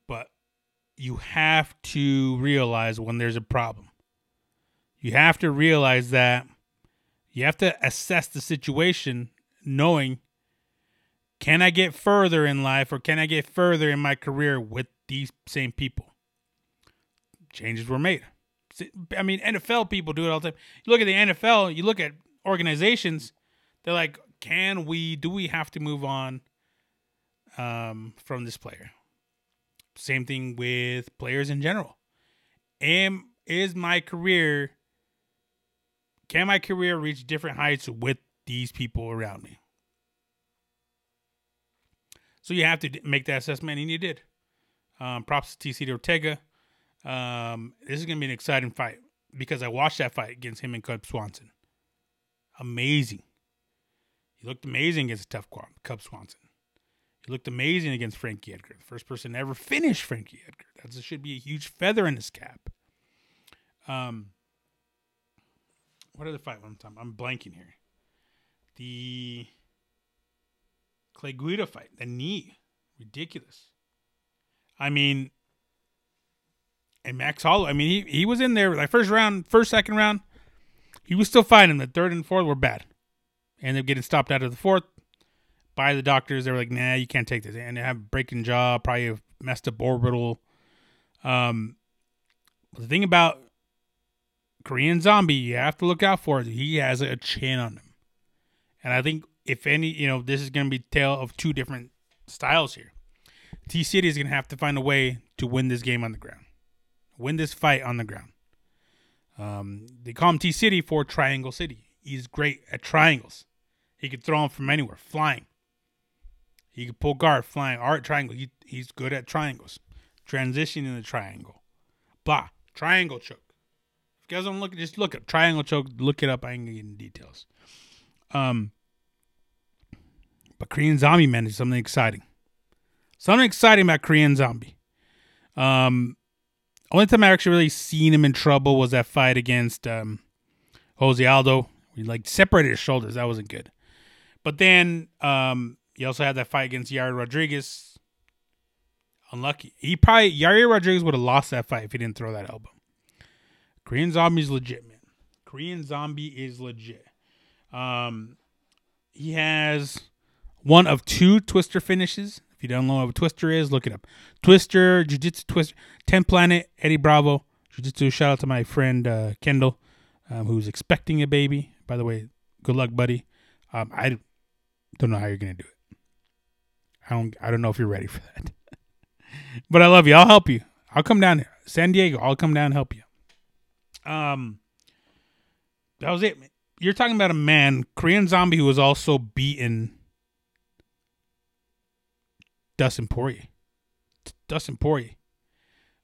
But you have to realize when there's a problem. You have to realize that you have to assess the situation knowing can I get further in life or can I get further in my career with these same people? Changes were made. I mean, NFL people do it all the time. You look at the NFL, you look at organizations, they're like, can we, do we have to move on um, from this player? Same thing with players in general. Am, is my career, can my career reach different heights with these people around me? So you have to make that assessment, and you did. Um, props to TC Ortega. Um, this is going to be an exciting fight because I watched that fight against him and Cub Swanson. Amazing. He looked amazing against tough Cub Swanson. He looked amazing against Frankie Edgar, the first person to ever finish Frankie Edgar. That should be a huge feather in his cap. Um, what other fight one time? I'm blanking here. The Clay Guida fight, the knee, ridiculous. I mean, and Max Holloway. I mean, he he was in there like first round, first second round. He was still fighting. The third and fourth were bad, and they're getting stopped out of the fourth by the doctors. They were like, "Nah, you can't take this," and they have a breaking jaw, probably messed up orbital. Um, the thing about Korean Zombie, you have to look out for. He has a chin on him, and I think if any, you know, this is going to be tale of two different styles here. T City is going to have to find a way to win this game on the ground, win this fight on the ground. Um, they call him T City for Triangle City. He's great at triangles. He can throw them from anywhere, flying. He can pull guard, flying, art triangle. He, he's good at triangles, transitioning the triangle. Blah, triangle choke. If you guys don't look, just look at triangle choke. Look it up. I ain't gonna get in details. Um, but Korean Zombie Man is something exciting. Something exciting about Korean Zombie. Um, only time I actually really seen him in trouble was that fight against um, Jose Aldo. He like separated his shoulders. That wasn't good. But then um, he also had that fight against Yair Rodriguez. Unlucky. He probably Yair Rodriguez would have lost that fight if he didn't throw that elbow. Korean Zombie is legit, man. Korean Zombie is legit. Um, he has one of two Twister finishes. If you don't know what a Twister is, look it up. Twister, Jiu Jitsu Twister, 10 Planet, Eddie Bravo, Jiu Jitsu. Shout out to my friend uh, Kendall, um, who's expecting a baby. By the way, good luck, buddy. Um, I don't know how you're gonna do it. I don't. I don't know if you're ready for that. but I love you. I'll help you. I'll come down here, San Diego. I'll come down and help you. Um, that was it. You're talking about a man, Korean zombie, who was also beaten Dustin Poirier. Dustin Poirier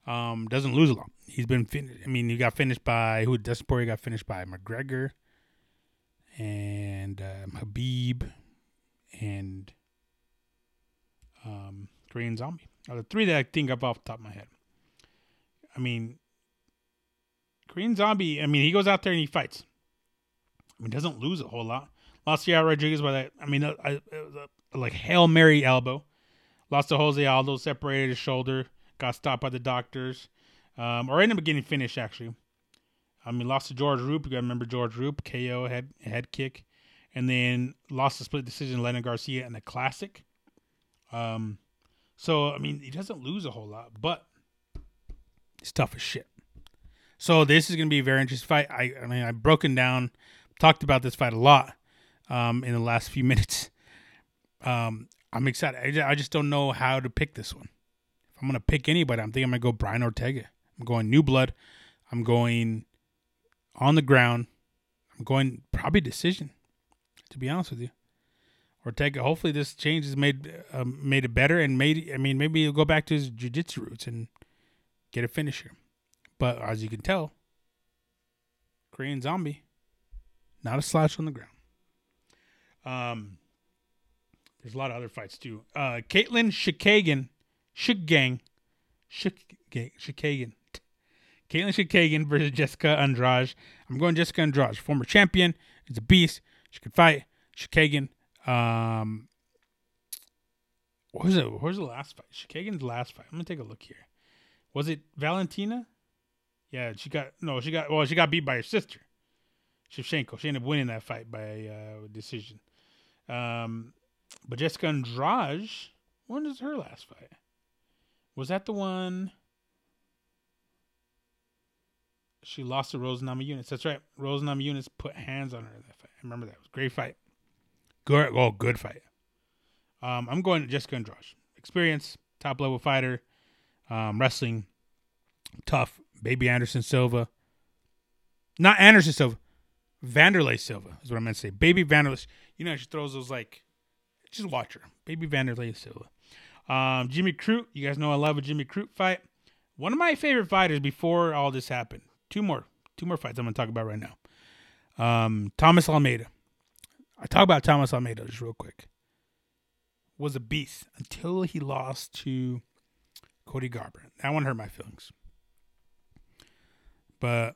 um, doesn't lose a lot. He's been fin- I mean, he got finished by who? Dustin Poirier got finished by McGregor and um, Khabib and um, Korean Zombie. Are the three that I think of off the top of my head. I mean, Korean Zombie. I mean, he goes out there and he fights. I mean, doesn't lose a whole lot. Lost to Rodriguez by that. I mean, a, a, a, like hail mary elbow. Lost to Jose Aldo, separated his shoulder, got stopped by the doctors. Um, or in the beginning, finish actually. I mean, lost to George Roop. You got to remember George Roop, KO head head kick, and then lost the split decision, Leonard Garcia in the classic. Um, so I mean, he doesn't lose a whole lot, but he's tough as shit. So this is going to be a very interesting fight. I, I mean, I've broken down, talked about this fight a lot um, in the last few minutes. Um, I'm excited. I just don't know how to pick this one. If I'm gonna pick anybody, I'm thinking I'm gonna go Brian Ortega. I'm going new blood. I'm going on the ground. I'm going probably decision, to be honest with you. Ortega, hopefully this change has made um, made it better and made. I mean, maybe he'll go back to his jiu-jitsu roots and get a finisher. But as you can tell, Korean Zombie, not a slouch on the ground. Um, there's a lot of other fights too. Uh, Katlyn Shikagan, Shiggang, Shikagan. Katlyn Shikagan versus Jessica Andrade. I'm going Jessica Andrade, former champion. It's a beast. She can fight. Shikagan. Um, what was it? What was the last fight? Shikagan's last fight. I'm gonna take a look here. Was it Valentina? Yeah, she got no. She got well. She got beat by her sister, Shevchenko. She ended up winning that fight by uh, decision. Um, but Jessica Andrade, when was her last fight? Was that the one? She lost to Rose Namajunas. That's right. Rose Namajunas put hands on her in that fight. I remember that. It was great fight. Good, oh, good fight. Um, I'm going to Jessica Andrade. Experience, top level fighter, um, wrestling, tough. Baby Anderson Silva. Not Anderson Silva. Vanderlei Silva is what I meant to say. Baby Vanderlei. You know, she throws those like, just watch her. Baby Vanderlei Silva. Um, Jimmy Crute. You guys know I love a Jimmy Crute fight. One of my favorite fighters before all this happened. Two more. Two more fights I'm to talk about right now. Um, Thomas Almeida. I talk about Thomas Almeida just real quick. Was a beast until he lost to Cody Garbrandt. That one hurt my feelings. But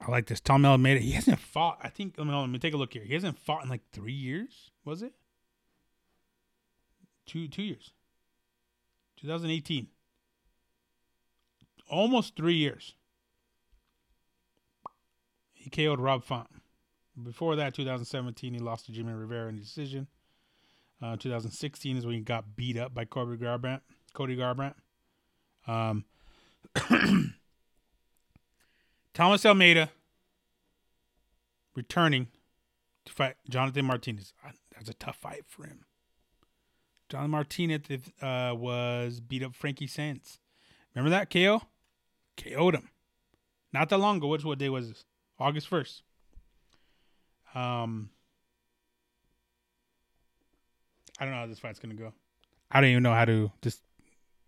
I like this. Tom Almeida. He hasn't fought. I think. Let me, let me take a look here. He hasn't fought in like three years. Was it? Two two years. 2018. Almost three years. He KO'd Rob Font. Before that, 2017, he lost to Jimmy Rivera in decision. Uh, 2016 is when he got beat up by Cody Garbrandt. Cody Garbrandt. Um, Thomas Almeida returning to fight Jonathan Martinez. That's a tough fight for him. John Martinez uh, was beat up Frankie Saenz. Remember that KO? KO'd him. Not that long ago. Which what day was this? August first. Um, I don't know how this fight's gonna go. I don't even know how to just.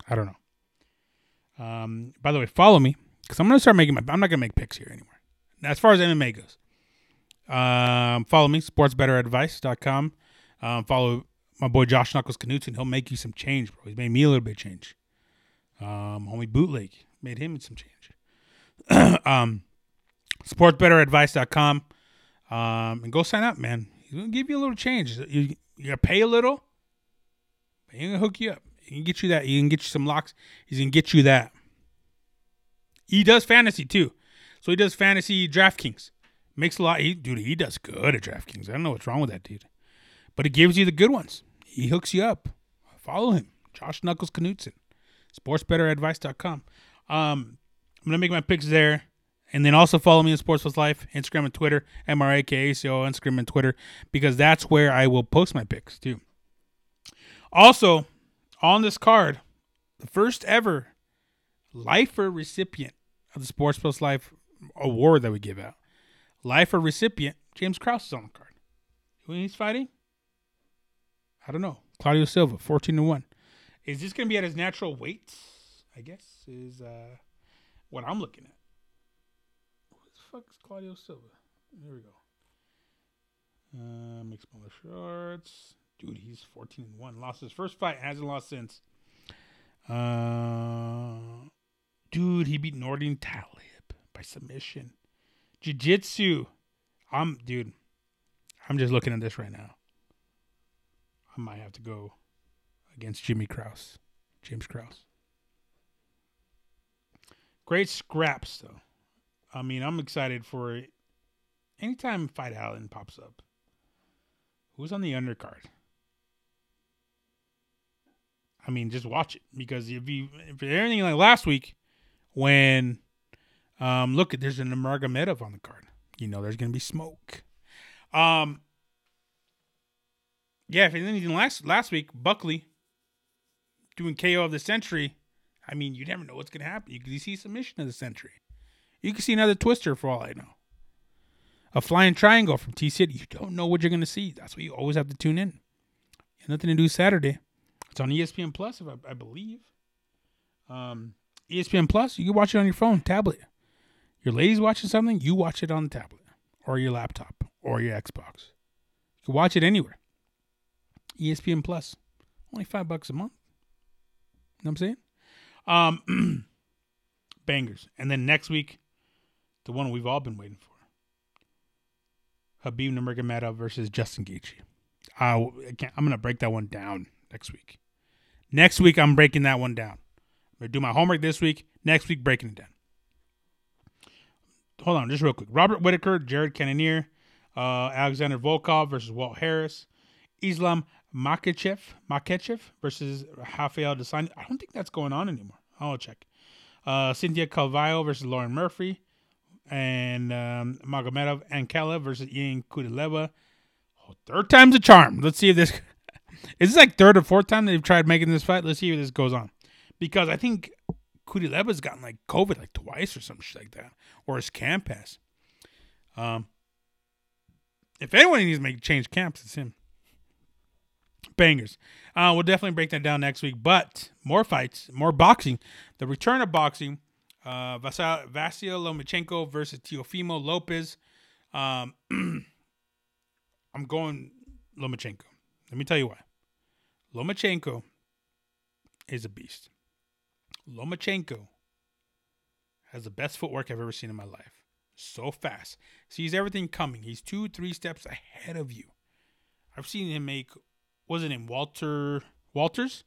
I don't know. Um, by the way, follow me because I'm gonna start making my. I'm not gonna make picks here anymore. Now, As far as MMA goes, um, follow me sportsbetteradvice.com. Um, follow my boy Josh Knuckles Knutson. He'll make you some change, bro. He's made me a little bit change. Um, homie bootleg made him some change. um, sportsbetteradvice.com. Um, and go sign up, man. He's gonna give you a little change. You you gotta pay a little, but he's gonna hook you up. He can get you that. He can get you some locks. He's gonna get you that. He does fantasy too, so he does fantasy DraftKings. Makes a lot. He, dude, he does good at DraftKings. I don't know what's wrong with that dude, but he gives you the good ones. He hooks you up. Follow him, Josh Knuckles Knutson, sportsbetteradvice.com. Um, I'm gonna make my picks there. And then also follow me on Sports with Life, Instagram and Twitter, MRAKACO, Instagram and Twitter, because that's where I will post my picks too. Also, on this card, the first ever lifer recipient of the Sports Plus Life award that we give out. Lifer recipient, James Krause is on the card. Who he's fighting? I don't know. Claudio Silva, 14 to 1. Is this going to be at his natural weight? I guess is uh, what I'm looking at What the fuck is Claudio Silva? There we go. Uh, mixed martial arts. Dude, he's 14 and 1. Lost his first fight, hasn't lost since. Uh, dude, he beat Nordine Taleb by submission. Jiu Jitsu. I'm, dude, I'm just looking at this right now. I might have to go against Jimmy Krause, James Krause. Great scraps, though. I mean, I'm excited for it. Anytime Fight Island pops up, who's on the undercard? I mean, just watch it because if you if anything like last week, when um look there's an Nurmagomedov on the card, you know there's gonna be smoke. Um, yeah, if anything last last week, Buckley doing KO of the century. I mean, you never know what's gonna happen. You could see submission of the century You can see another twister for all I know. A flying triangle from T City. You don't know what you're going to see. That's why you always have to tune in. Nothing to do Saturday. It's on ESPN Plus, if I, I believe. Um, ESPN Plus, you can watch it on your phone, tablet. Your lady's watching something, you watch it on the tablet or your laptop or your Xbox. You can watch it anywhere. ESPN Plus, only five bucks a month. You know what I'm saying? Um, bangers. And then next week, the one we've all been waiting for. Khabib Nurmagomedov versus Justin Gaethje. I, I'm going to break that one down next week. Next week, I'm breaking that one down. I'm going to do my homework this week. Next week, breaking it down. Hold on, just real quick. Robert Whitaker, Jared Cannonier, uh, Alexander Volkov versus Walt Harris, Islam Makhachev, Makhachev versus Rafael dos Anjos. I don't think that's going on anymore. I'll check. Uh, Cynthia Calvillo versus Lauren Murphy, and um, Magomedov Ankalaev versus Ion Cutelaba. Oh, third time's a charm. Let's see if this is this like third or fourth time they've tried making this fight. Let's see if this goes on, because I think Cutelaba's gotten like COVID like twice or some shit like that, or his camp has. Um, if anyone needs to make change camps, it's him. Bangers. Uh, we'll definitely break that down next week. But more fights, more boxing. The return of boxing. Uh, Vasil, Lomachenko versus Teofimo Lopez. Um, I'm going Lomachenko. Let me tell you why. Lomachenko is a beast. Lomachenko has the best footwork I've ever seen in my life. So fast. Sees everything coming. He's two, three steps ahead of you. I've seen him make was it name Walter Walters?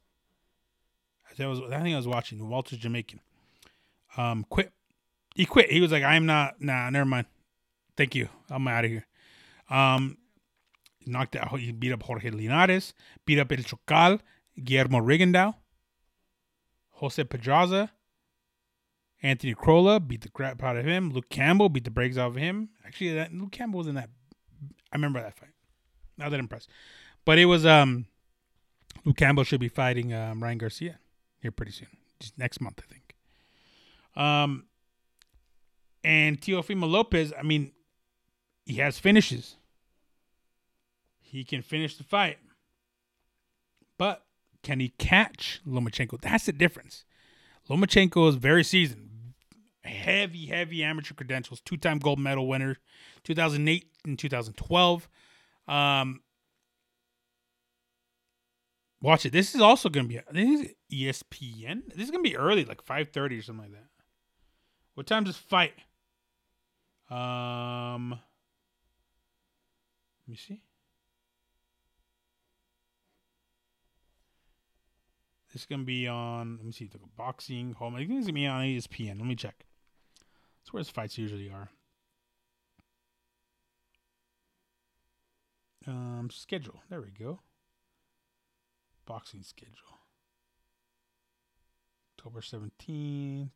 I was I think I was watching Walters Jamaican. Um quit he quit. He was like, I'm not nah, never mind. Thank you. I'm out of here. Um knocked out he beat up Jorge Linares, beat up El Chocal, Guillermo Rigondeaux, Jose Pedraza, Anthony Crolla beat the crap out of him. Luke Campbell beat the brakes off of him. Actually, that Luke Campbell was in that. I remember that fight. Not that impressed. But it was um Luke Campbell should be fighting um, Ryan Garcia here pretty soon. Just next month, I think. Um and Teofimo Lopez, I mean, he has finishes. He can finish the fight. But can he catch Lomachenko? That's the difference. Lomachenko is very seasoned. Heavy, heavy amateur credentials. Two time gold medal winner, 2008 and 2012. Um, Watch it. This is also gonna be. This is ESPN. This is gonna be early, like five thirty or something like that. What time does fight? Um, let me see. This is gonna be on. Let me see. Boxing home. I think it's gonna be on ESPN. Let me check. That's where his fights usually are. Um, schedule. There we go boxing schedule. October 17th.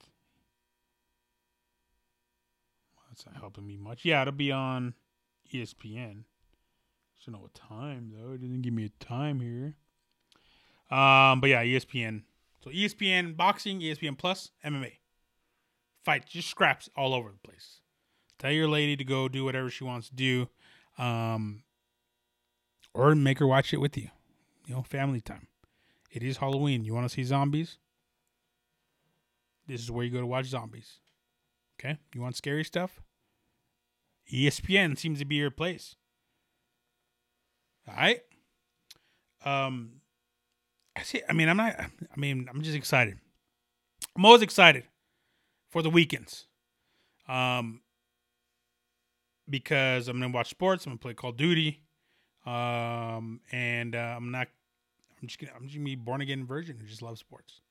Well, that's not helping me much. Yeah, it'll be on ESPN. I don't know what time though. It didn't give me a time here. Um, but yeah, ESPN. So ESPN boxing, ESPN Plus, MMA. Fight, just scraps all over the place. Tell your lady to go do whatever she wants to do, um, or make her watch it with you you know, family time. It is Halloween. You want to see zombies? This is where you go to watch zombies. Okay? You want scary stuff? ESPN seems to be your place. All right? Um I see I mean I'm not I mean I'm just excited. I'm always excited for the weekends. Um because I'm gonna watch sports, I'm gonna play Call of Duty. Um and uh, I'm not I'm just gonna I'm just gonna be born again virgin who just loves sports.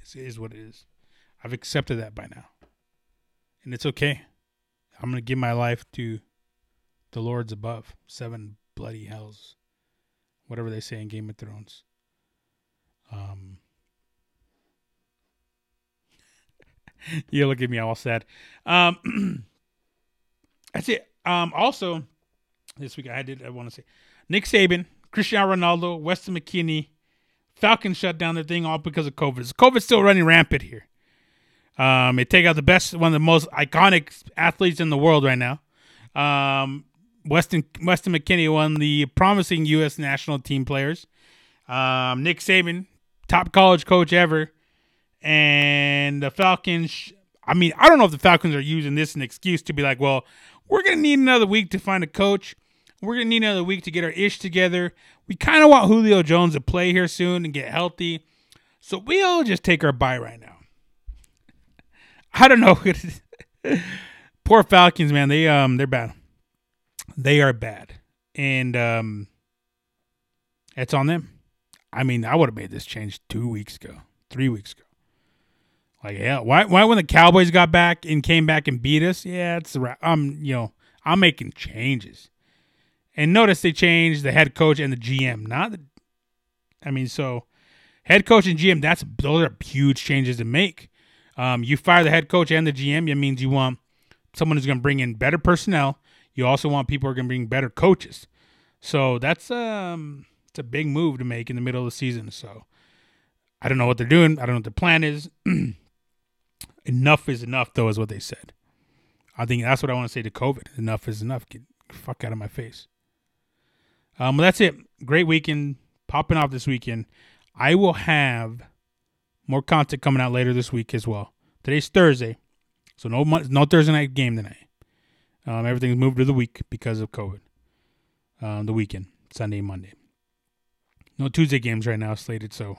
This is what it is. I've accepted that by now, and it's okay. I'm gonna give my life to the lords above, seven bloody hells, whatever they say in Game of Thrones. Um, you look at me all sad. Um, that's it. Um, also, this week I did I want to say Nick Saban Cristiano Ronaldo, Weston McKennie. Falcons shut down their thing all because of COVID. COVID's still running rampant here. Um, they take out the best, one of the most iconic athletes in the world right now. Um, Weston Weston McKennie, one of the promising U.S. national team players. Um, Nick Saban, top college coach ever, and the Falcons. I mean, I don't know if the Falcons are using this as an excuse to be like, well, we're gonna need another week to find a coach. We're gonna need another week to get our ish together. We kind of want Julio Jones to play here soon and get healthy, so we'll just take our bye right now. I don't know. Poor Falcons, man. They um they're bad. They are bad, and um, it's on them. I mean, I would have made this change two weeks ago, three weeks ago. Like, yeah, why? Why when the Cowboys got back and came back and beat us? Yeah, it's I'm you know I'm making changes, and notice they changed the head coach and the GM. Not the, I mean, so head coach and GM. That's those are huge changes to make. Um, you fire the head coach and the GM. It means you want someone who's going to bring in better personnel. You also want people who are going to bring better coaches. So that's um, it's a big move to make in the middle of the season. So I don't know what they're doing. I don't know what the plan is. enough is enough, though, is what they said. I think that's what I want to say to COVID. Enough is enough. Get fuck out of my face. Um, that's it. Great weekend popping off this weekend. I will have more content coming out later this week as well. Today's Thursday, so no no Thursday night game tonight. Um, everything's moved to the week because of COVID. Um, the weekend, Sunday, Monday. No Tuesday games right now slated, so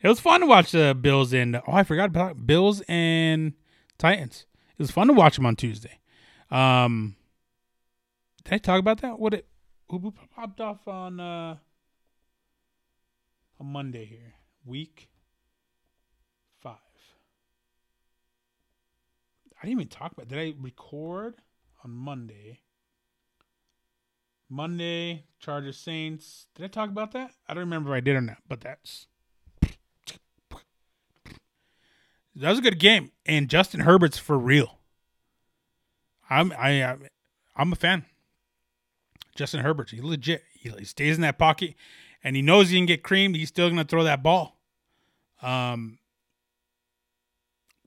it was fun to watch the Bills and oh, I forgot about Bills and Titans. It was fun to watch them on Tuesday. Um, did I talk about that? What it who popped off on uh on Monday here? Week five. I didn't even talk about. Did I record on Monday? Monday, Chargers Saints. Did I talk about that? I don't remember if I did or not, but that's that was a good game, and Justin Herbert's for real. I'm I I'm a fan. Justin Herbert, he's legit. He, he stays in that pocket, and he knows he can get creamed. He's still gonna throw that ball. Um,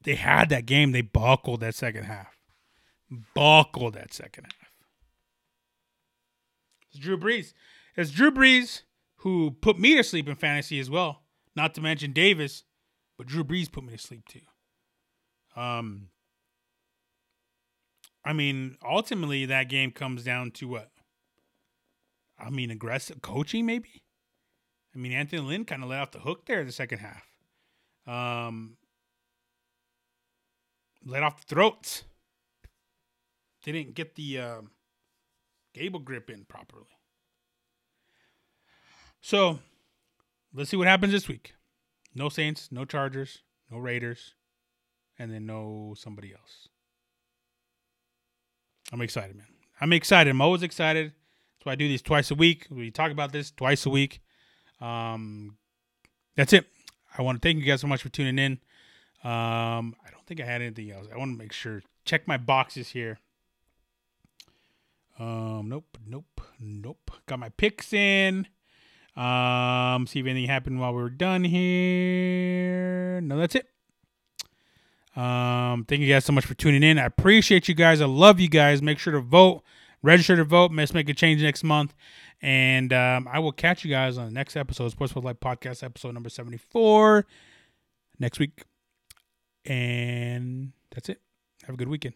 they had that game. They buckled that second half. Buckled that second half. It's Drew Brees. It's Drew Brees who put me to sleep in fantasy as well. Not to mention Davis but Drew Brees put me to sleep too. Um, I mean, ultimately, that game comes down to what? I mean, aggressive coaching, maybe. I mean, Anthony Lynn kind of let off the hook there in the second half. Um, let off the throats. They didn't get the uh, gable grip in properly. So, let's see what happens this week. No Saints, no Chargers, no Raiders, and then no somebody else. I'm excited, man. I'm excited. I'm always excited. Why I do these twice a week. We talk about this twice a week. Um, that's it. I want to thank you guys so much for tuning in. Um, I don't think I had anything else. I want to make sure. Check my boxes here. Um, nope, nope, nope. Got my picks in. Um, see if anything happened while we were done here. No, that's it. Um, thank you guys so much for tuning in. I appreciate you guys. I love you guys. Make sure to vote, register to vote. Let's make a change next month. And um, I will catch you guys on the next episode, Sports with Life Podcast, episode number 74, next week. And that's it. Have a good weekend.